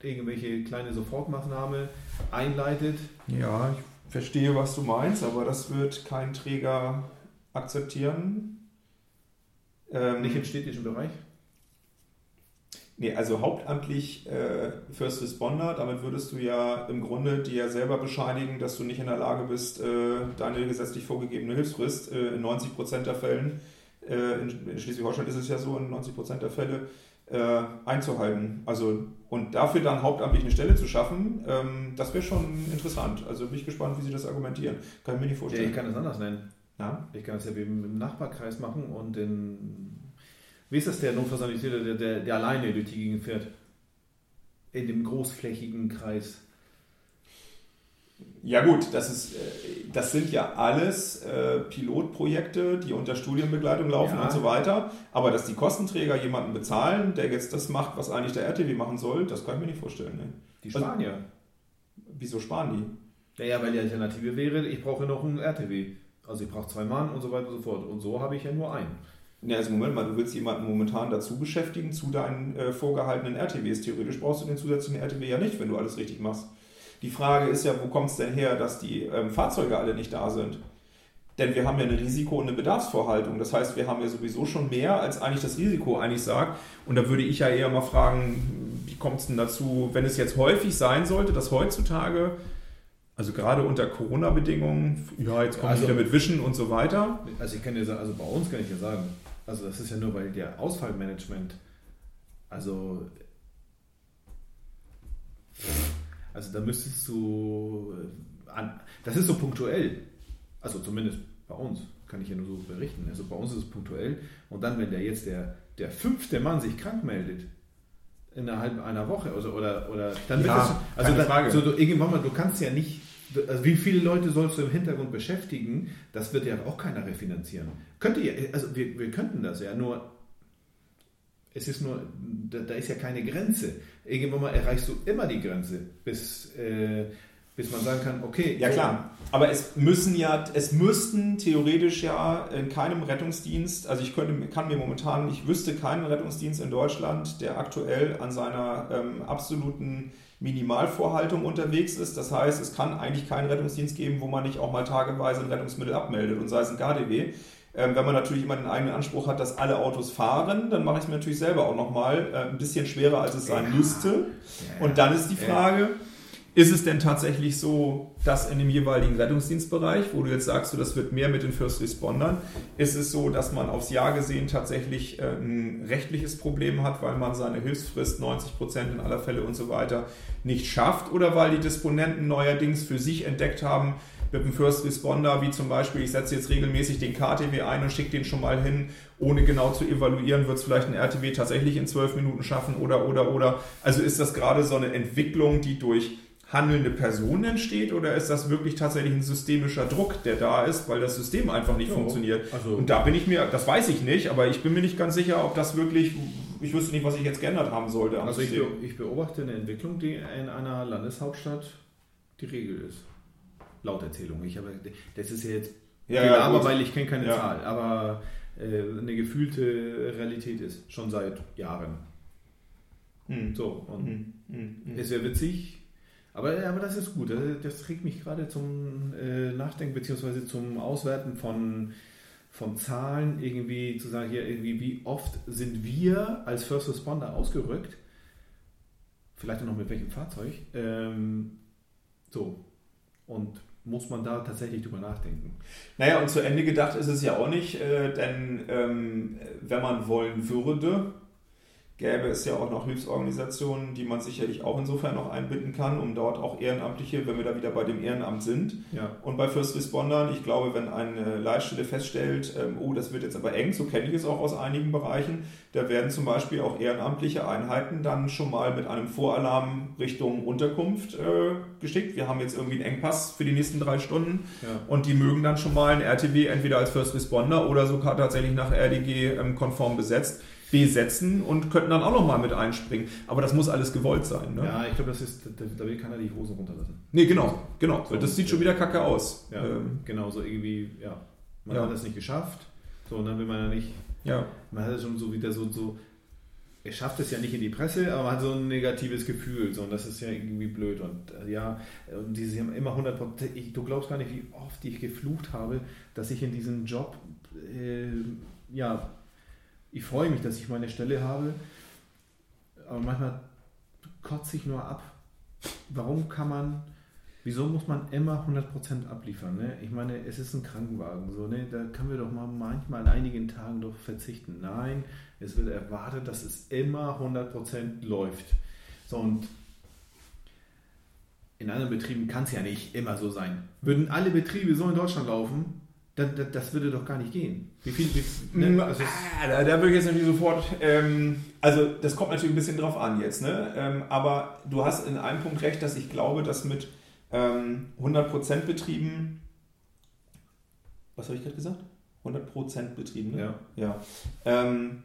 irgendwelche kleine Sofortmaßnahme einleitet. Ja, ich verstehe, was du meinst, aber das wird kein Träger akzeptieren. Ähm, Nicht im städtischen Bereich. Nee, also hauptamtlich äh, First Responder, damit würdest du ja im Grunde dir selber bescheinigen, dass du nicht in der Lage bist, äh, deine gesetzlich vorgegebene Hilfsfrist äh, in 90% der Fällen, äh, in, in Schleswig-Holstein ist es ja so, in 90% der Fälle äh, einzuhalten. Also und dafür dann hauptamtlich eine Stelle zu schaffen, ähm, das wäre schon interessant. Also bin ich gespannt, wie sie das argumentieren. Kann ich mir nicht Ja, vorstellen. ich kann das anders nennen. Ja? Ich kann es ja wie im Nachbarkreis machen und in. Wie ist das der Notfallsanitäter, der, der, der alleine durch die Gegend fährt? in dem großflächigen Kreis. Ja gut, das, ist, äh, das sind ja alles äh, Pilotprojekte, die unter Studienbegleitung laufen Ja. und so weiter. Aber dass die Kostenträger jemanden bezahlen, der jetzt das macht, was eigentlich der RTW machen soll, das kann ich mir nicht vorstellen. Ne? Die Also- Spanier. Wieso sparen die? Naja, weil die Alternative wäre, ich brauche noch einen RTW. Also ich brauche zwei Mann und so weiter und so fort. Und so habe ich ja nur einen. Ja, also Moment mal, du willst jemanden momentan dazu beschäftigen zu deinen äh, vorgehaltenen RTWs. Theoretisch brauchst du den zusätzlichen RTW ja nicht, wenn du alles richtig machst. Die Frage ist ja, wo kommt es denn her, dass die ähm, Fahrzeuge alle nicht da sind? Denn wir haben ja eine Risiko- und eine Bedarfsvorhaltung. Das heißt, wir haben ja sowieso schon mehr, als eigentlich das Risiko eigentlich sagt. Und da würde ich ja eher mal fragen, wie kommt es denn dazu, wenn es jetzt häufig sein sollte, dass heutzutage, also gerade unter Corona-Bedingungen, ja, jetzt kommen Also- wieder mit Wischen und so weiter. Also ich kann dir sagen, also bei uns kann ich ja sagen, also das ist ja nur, weil der Ausfallmanagement, also also da müsstest du äh, an, das ist so punktuell, also zumindest bei uns, kann ich ja nur so berichten, also bei uns ist es punktuell und dann, wenn der jetzt der, der fünfte Mann sich krank meldet, innerhalb einer Woche also, oder, oder dann wird Ja, das, also keine da, Frage. So, du, irgendwann mal, du kannst ja nicht, also wie viele Leute sollst du im Hintergrund beschäftigen, das wird ja auch keiner refinanzieren. Könnte ja, also wir, wir könnten das ja, nur es ist nur, da, da ist ja keine Grenze. Irgendwann mal erreichst du immer die Grenze, bis, äh, bis man sagen kann, okay. Ja klar, aber es müssen ja, es müssten theoretisch ja in keinem Rettungsdienst, also ich könnte, kann mir momentan, ich wüsste keinen Rettungsdienst in Deutschland, der aktuell an seiner ähm, absoluten Minimalvorhaltung unterwegs ist. Das heißt, es kann eigentlich keinen Rettungsdienst geben, wo man nicht auch mal tageweise ein Rettungsmittel abmeldet und sei es ein KDW. Ähm, wenn man natürlich immer den eigenen Anspruch hat, dass alle Autos fahren, dann mache ich es mir natürlich selber auch nochmal äh, ein bisschen schwerer, als es sein Ja. müsste. Ja, Und dann ist die Ja. Ist es denn tatsächlich so, dass in dem jeweiligen Rettungsdienstbereich, wo du jetzt sagst, so, das wird mehr mit den First Respondern, ist es so, dass man aufs Jahr gesehen tatsächlich äh, ein rechtliches Problem hat, weil man seine Hilfsfrist 90 Prozent in aller Fälle und so weiter nicht schafft oder weil die Disponenten neuerdings für sich entdeckt haben, mit dem First Responder, wie zum Beispiel, ich setze jetzt regelmäßig den KTW ein und schicke den schon mal hin, ohne genau zu evaluieren, wird es vielleicht ein RTW tatsächlich in zwölf Minuten schaffen oder, oder, oder. Also ist das gerade so eine Entwicklung, die durch handelnde Personen entsteht oder ist das wirklich tatsächlich ein systemischer Druck, der da ist, weil das System einfach nicht Ja, funktioniert? also- und da bin ich mir, das weiß ich nicht, aber ich bin mir nicht ganz sicher, ob das wirklich, ich wüsste nicht, was ich jetzt geändert haben sollte. Also ich, be ich beobachte eine Entwicklung, die in einer Landeshauptstadt die Regel ist. Laut Erzählung. Ich habe, das ist ja jetzt Ja, ja, aber weil ich kenne keine Ja. Zahl, aber äh, eine gefühlte Realität ist, schon seit Jahren. Hm. So, und Hm, hm, hm. ist ja witzig, aber, aber das ist gut. Das, das regt mich gerade zum äh, Nachdenken bzw. zum Auswerten von, von Zahlen, irgendwie zu sagen, hier irgendwie, wie oft sind wir als First Responder ausgerückt? Vielleicht auch noch mit welchem Fahrzeug? Ähm, so. Und muss man da tatsächlich drüber nachdenken? Naja, und zu Ende gedacht ist es ja auch nicht, äh, denn ähm, wenn man wollen würde, gäbe es ja auch noch Hilfsorganisationen, die man sicherlich auch insofern noch einbinden kann, um dort auch Ehrenamtliche, wenn wir da wieder bei dem Ehrenamt sind. Ja. Und bei First Respondern, ich glaube, wenn eine Leitstelle feststellt, ähm, oh, das wird jetzt aber eng, so kenne ich es auch aus einigen Bereichen, da werden zum Beispiel auch ehrenamtliche Einheiten dann schon mal mit einem Voralarm Richtung Unterkunft äh, geschickt. Wir haben jetzt irgendwie einen Engpass für die nächsten drei Stunden. Ja. Und die mögen dann schon mal ein RTW entweder als First Responder oder sogar tatsächlich nach RDG ähm, konform besetzt besetzen und könnten dann auch noch mal mit einspringen. Aber das muss alles gewollt sein. Ne? Ja, ich glaube, das ist, da, will keiner die Hosen runterlassen. Nee, genau, genau. So. das sieht schon wieder kacke aus. Ja, Ähm, genau, so irgendwie, ja. Man Ja. hat das nicht geschafft. So, und dann will man ja nicht, ja. man hat schon so wieder so, so, er schafft es ja nicht in die Presse, aber man hat so ein negatives Gefühl. So, und das ist ja irgendwie blöd. Und äh, ja, und diese haben immer 100 ich, Du glaubst gar nicht, wie oft ich geflucht habe, dass ich in diesem Job, äh, ja, ich freue mich, dass ich meine Stelle habe, aber manchmal kotze ich nur ab. Warum kann man, wieso muss man immer 100% abliefern? Ne? Ich meine, es ist ein Krankenwagen, so, ne? da können wir doch mal manchmal an einigen Tagen doch verzichten. Nein, es wird erwartet, dass es immer 100% läuft. So, und in anderen Betrieben kann es ja nicht immer so sein. Würden alle Betriebe so in Deutschland laufen, Das, das, das würde doch gar nicht gehen. Wie viel? Wie, Ne, ne? also ah, da, da würde ich jetzt natürlich sofort, ähm, also das kommt natürlich ein bisschen drauf an jetzt, ne? Ähm, aber du hast in einem Punkt recht, dass ich glaube, dass mit ähm, 100% Betrieben, was habe ich gerade gesagt? 100% Betrieben, ne? ja. Ja. Ähm,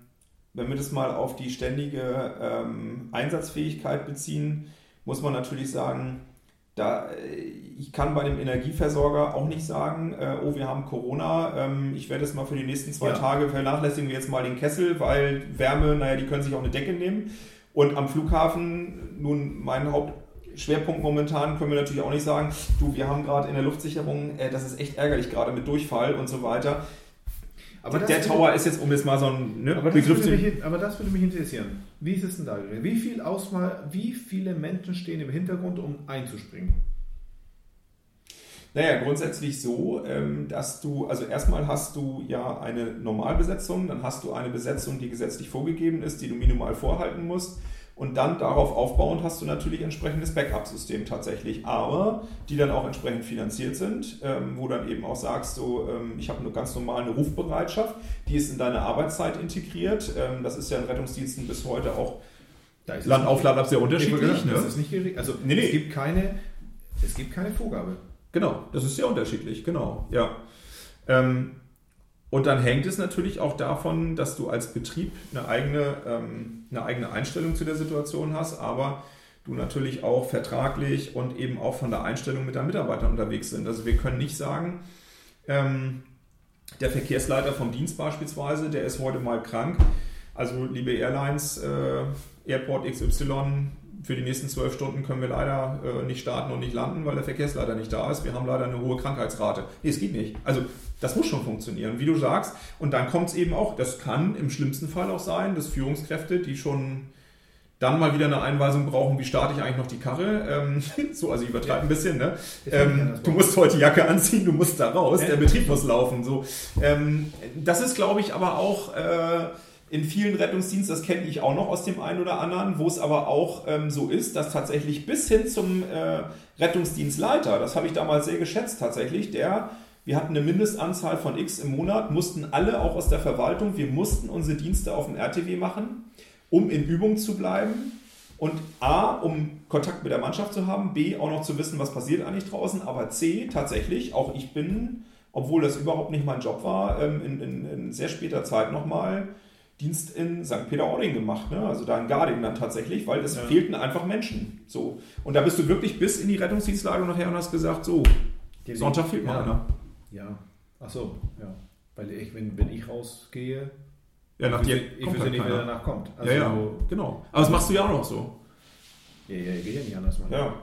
wenn wir das mal auf die ständige ähm, Einsatzfähigkeit beziehen, muss man natürlich sagen, da, äh, ich kann bei dem Energieversorger auch nicht sagen, äh, oh, wir haben Corona, ähm, ich werde es mal für die nächsten zwei Ja. Tage vernachlässigen wir jetzt mal den Kessel, weil Wärme, naja, die können sich auch eine Decke nehmen. Und am Flughafen, nun mein Hauptschwerpunkt momentan, können wir natürlich auch nicht sagen, du, wir haben gerade in der Luftsicherung, äh, das ist echt ärgerlich gerade mit Durchfall und so weiter. Aber der Tower ist jetzt, um jetzt mal so ein ne, Aber das, Begriff würde zu mich, aber das würde mich interessieren. Wie ist es denn da? gewesen? Wie viel Auswahl, wie viele Menschen stehen im Hintergrund, um einzuspringen? Naja, grundsätzlich so, ähm, dass du, also erstmal hast du ja eine Normalbesetzung, dann hast du eine Besetzung, die gesetzlich vorgegeben ist, die du minimal vorhalten musst. Und dann darauf aufbauend hast du natürlich entsprechendes Backup-System tatsächlich, aber die dann auch entsprechend finanziert sind, ähm, wo dann eben auch sagst, so, ähm, ich habe eine ganz normale Rufbereitschaft, die ist in deine Arbeitszeit integriert. Ähm, das ist ja in Rettungsdiensten bis heute auch Da ist es Land auf Land ab sehr unterschiedlich. sagen, Ne? Das ist nicht geregelt. Also Nee, nee. es gibt keine, es gibt keine Vorgabe. Genau, das ist sehr unterschiedlich, genau, ja. Ähm, und dann hängt es natürlich auch davon, dass du als Betrieb eine eigene, ähm, eine eigene Einstellung zu der Situation hast, aber du natürlich auch vertraglich und eben auch von der Einstellung mit deinen Mitarbeitern unterwegs sind. Also wir können nicht sagen, ähm, der Verkehrsleiter vom Dienst beispielsweise, der ist heute mal krank. Also liebe Airlines, äh, Airport XY, für die nächsten zwölf Stunden können wir leider äh, nicht starten und nicht landen, weil der Verkehrsleiter nicht da ist. Wir haben leider eine hohe Krankheitsrate. Nee, es geht nicht. Also das muss schon funktionieren, wie du sagst. Und dann kommt es eben auch, das kann im schlimmsten Fall auch sein, dass Führungskräfte, die schon dann mal wieder eine Einweisung brauchen, wie starte ich eigentlich noch die Karre? Ähm, so, also ich übertreibe ein bisschen, ne? Ähm, du musst heute die Jacke anziehen, du musst da raus, Ja. der Betrieb muss laufen. So. Ähm, das ist, glaube ich, aber auch äh, in vielen Rettungsdiensten, das kenne ich auch noch aus dem einen oder anderen, wo es aber auch ähm, so ist, dass tatsächlich bis hin zum äh, Rettungsdienstleiter, das habe ich damals sehr geschätzt tatsächlich, der, wir hatten eine Mindestanzahl von X im Monat, mussten alle auch aus der Verwaltung, wir mussten unsere Dienste auf dem RTW machen, um in Übung zu bleiben. Und A, um Kontakt mit der Mannschaft zu haben, B, auch noch zu wissen, was passiert eigentlich draußen, aber C, tatsächlich, auch ich bin, obwohl das überhaupt nicht mein Job war, ähm, in, in, in sehr später Zeit nochmal Dienst in St. Peter-Ording gemacht, ne? also da in Garding dann tatsächlich, weil es Ja. fehlten einfach Menschen. So. Und da bist du wirklich bis in die Rettungsdienstlage nachher und hast gesagt, so, Die- Sonntag fehlt mal ja. einer. Ja. Ach so, ja. Weil ich, wenn, wenn ich rausgehe, Ja, nach ich dir wüsste- ich wüsste halt nicht, wer keiner. danach kommt. ja, ja, genau. Aber das machst du ja auch noch so. Ja, ja, geht ja nicht anders. Mann. Ja.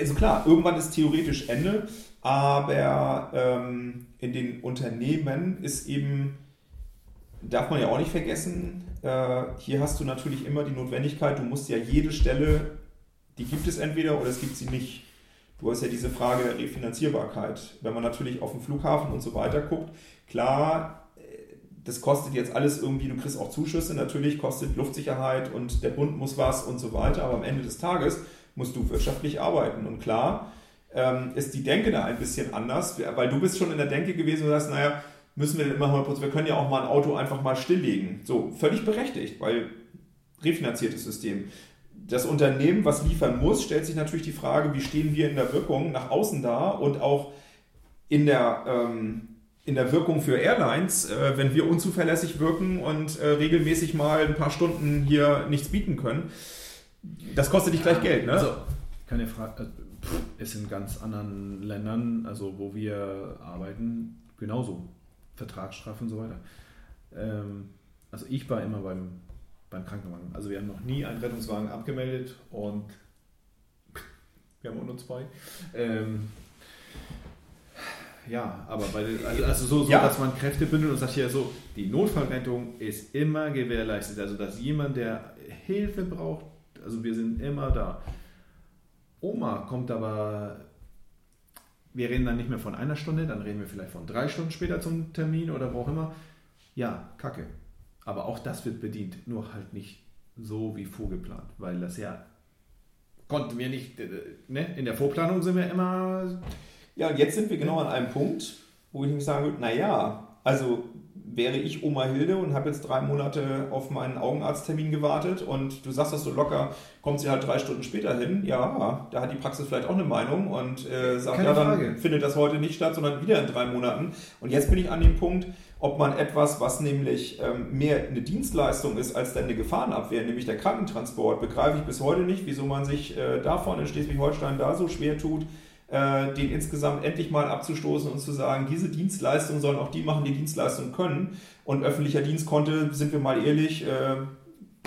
Also klar, irgendwann ist theoretisch Ende, aber ähm, in den Unternehmen ist eben, darf man ja auch nicht vergessen, äh, hier hast du natürlich immer die Notwendigkeit, du musst ja jede Stelle, die gibt es entweder oder es gibt sie nicht. Du hast ja diese Frage der Refinanzierbarkeit. Wenn man natürlich auf den Flughafen und so weiter guckt, klar, äh, das kostet jetzt alles irgendwie, du kriegst auch Zuschüsse, natürlich kostet Luftsicherheit und der Bund muss was und so weiter, aber am Ende des Tages musst du wirtschaftlich arbeiten. Und klar ähm, ist die Denke da ein bisschen anders, weil du bist schon in der Denke gewesen und sagst, naja, müssen wir denn immer 100%, wir können ja auch mal ein Auto einfach mal stilllegen. So, völlig berechtigt, weil refinanziertes System. Das Unternehmen, was liefern muss, stellt sich natürlich die Frage, wie stehen wir in der Wirkung nach außen da und auch in der, ähm, in der Wirkung für Airlines, äh, wenn wir unzuverlässig wirken und äh, regelmäßig mal ein paar Stunden hier nichts bieten können. Das kostet dich gleich Geld, ne? Also, keine Frage. äh, pff, Ist in ganz anderen Ländern, also wo wir arbeiten, genauso. Vertragsstrafe und so weiter. Ähm, also ich war immer beim, beim Krankenwagen. Also wir haben noch nie einen Rettungswagen abgemeldet und wir haben auch nur zwei. Ähm, ja, aber bei den, also, also so, so Ja. dass man Kräfte bündelt und sagt ja so, die Notfallrettung ist immer gewährleistet. Also dass jemand, der Hilfe braucht, also wir sind immer da. Oma kommt aber, wir reden dann nicht mehr von einer Stunde, dann reden wir vielleicht von drei Stunden später zum Termin oder wo auch immer. Ja, kacke. Aber auch das wird bedient, nur halt nicht so wie vorgeplant, weil das ja konnten wir nicht, äh, ne? in der Vorplanung sind wir immer, Ja, und jetzt sind wir genau an einem Punkt. wo ich nämlich sagen würde, naja, also wäre ich Oma Hilde und habe jetzt drei Monate auf meinen Augenarzttermin gewartet und du sagst das so locker, kommt sie halt drei Stunden später hin, ja, da hat die Praxis vielleicht auch eine Meinung und äh, sagt, Keine ja, dann Frage. findet das heute nicht statt, sondern wieder in drei Monaten. Und jetzt bin ich an dem Punkt, ob man etwas, was nämlich ähm, mehr eine Dienstleistung ist als dann eine Gefahrenabwehr, nämlich der Krankentransport, begreife ich bis heute nicht, wieso man sich äh, davon in Schleswig-Holstein da so schwer tut, äh, den insgesamt endlich mal abzustoßen und zu sagen, diese Dienstleistung sollen auch die machen, die Dienstleistung können. Und öffentlicher Dienst konnte, sind wir mal ehrlich, äh,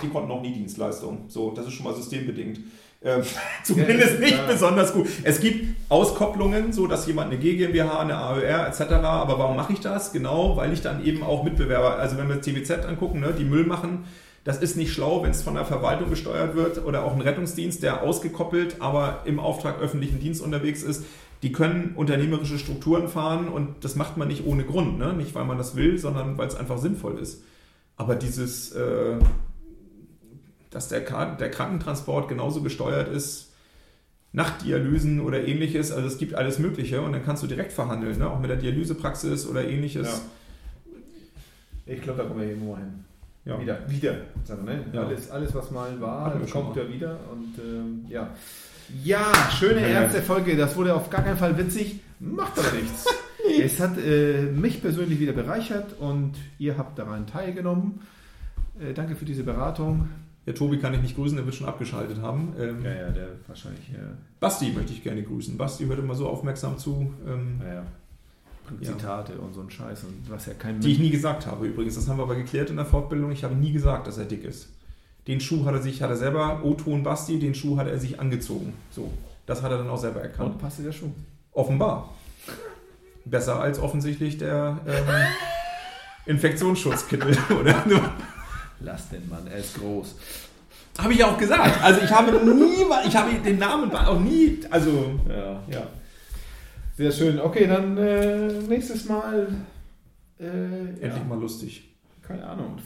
die konnten noch nie Dienstleistung. So, das ist schon mal systembedingt. Ähm, zumindest nicht Ja. besonders gut. Es gibt Auskopplungen, so dass jemand eine GmbH, eine AOR etc. Aber warum mache ich das? Genau, weil ich dann eben auch Mitbewerber, also wenn wir TBZ angucken, ne, die Müll machen, das ist nicht schlau, wenn es von der Verwaltung gesteuert wird oder auch ein Rettungsdienst, der ausgekoppelt, aber im Auftrag öffentlichen Dienst unterwegs ist. Die können unternehmerische Strukturen fahren und das macht man nicht ohne Grund, ne? nicht weil man das will, sondern weil es einfach sinnvoll ist. Aber dieses, äh, dass der, der Krankentransport genauso gesteuert ist, Nachtdialysen oder ähnliches, also es gibt alles Mögliche und dann kannst du direkt verhandeln, ne? auch mit der Dialysepraxis oder ähnliches. Ich glaube, da kommen wir irgendwo hin. Ja. Wieder, wieder. Ne? Ja. alles, alles, was mal war, kommt mal. ja wieder. Und ähm, ja. Ja, schöne Ja, ja. ernste Folge. Das wurde auf gar keinen Fall witzig. Macht aber nichts. Es hat äh, mich persönlich wieder bereichert und ihr habt daran teilgenommen. Äh, danke für diese Beratung. Der Tobi kann ich nicht grüßen, der wird schon abgeschaltet haben. Ähm, ja, der wahrscheinlich. Ja, Basti möchte ich gerne grüßen. Basti hört immer so aufmerksam zu, ähm, ja. Ja. Zitate und so ein Scheiß und was ja kein die ich nie gesagt habe übrigens. Das haben wir aber geklärt in der Fortbildung. Ich habe nie gesagt, dass er dick ist. Den Schuh hat er sich, hat er selber, O-Ton Basti, den Schuh hat er sich angezogen. So, das hat er dann auch selber erkannt. und passt der Schuh? Offenbar. Besser als offensichtlich der ähm, Infektionsschutzkittel, oder? Lass den Mann, er ist groß. habe ich auch gesagt. Also ich habe nie, ich habe den Namen auch nie, also Ja. ja. Sehr schön. Okay, dann äh, nächstes Mal. Äh, Endlich ja, mal lustig. keine Ahnung.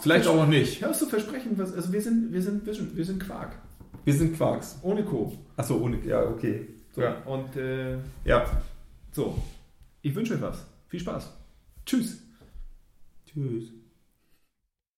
Vielleicht auch noch nicht. Hör auf zu versprechen, was, also wir sind, wir sind, wir sind, wir sind Quark. Wir sind Quarks. Ohne Co. Achso, ohne, ja, okay. So. Ja. Und äh, Ja. so. Ich wünsche euch was. Viel Spaß. Tschüss. Tschüss.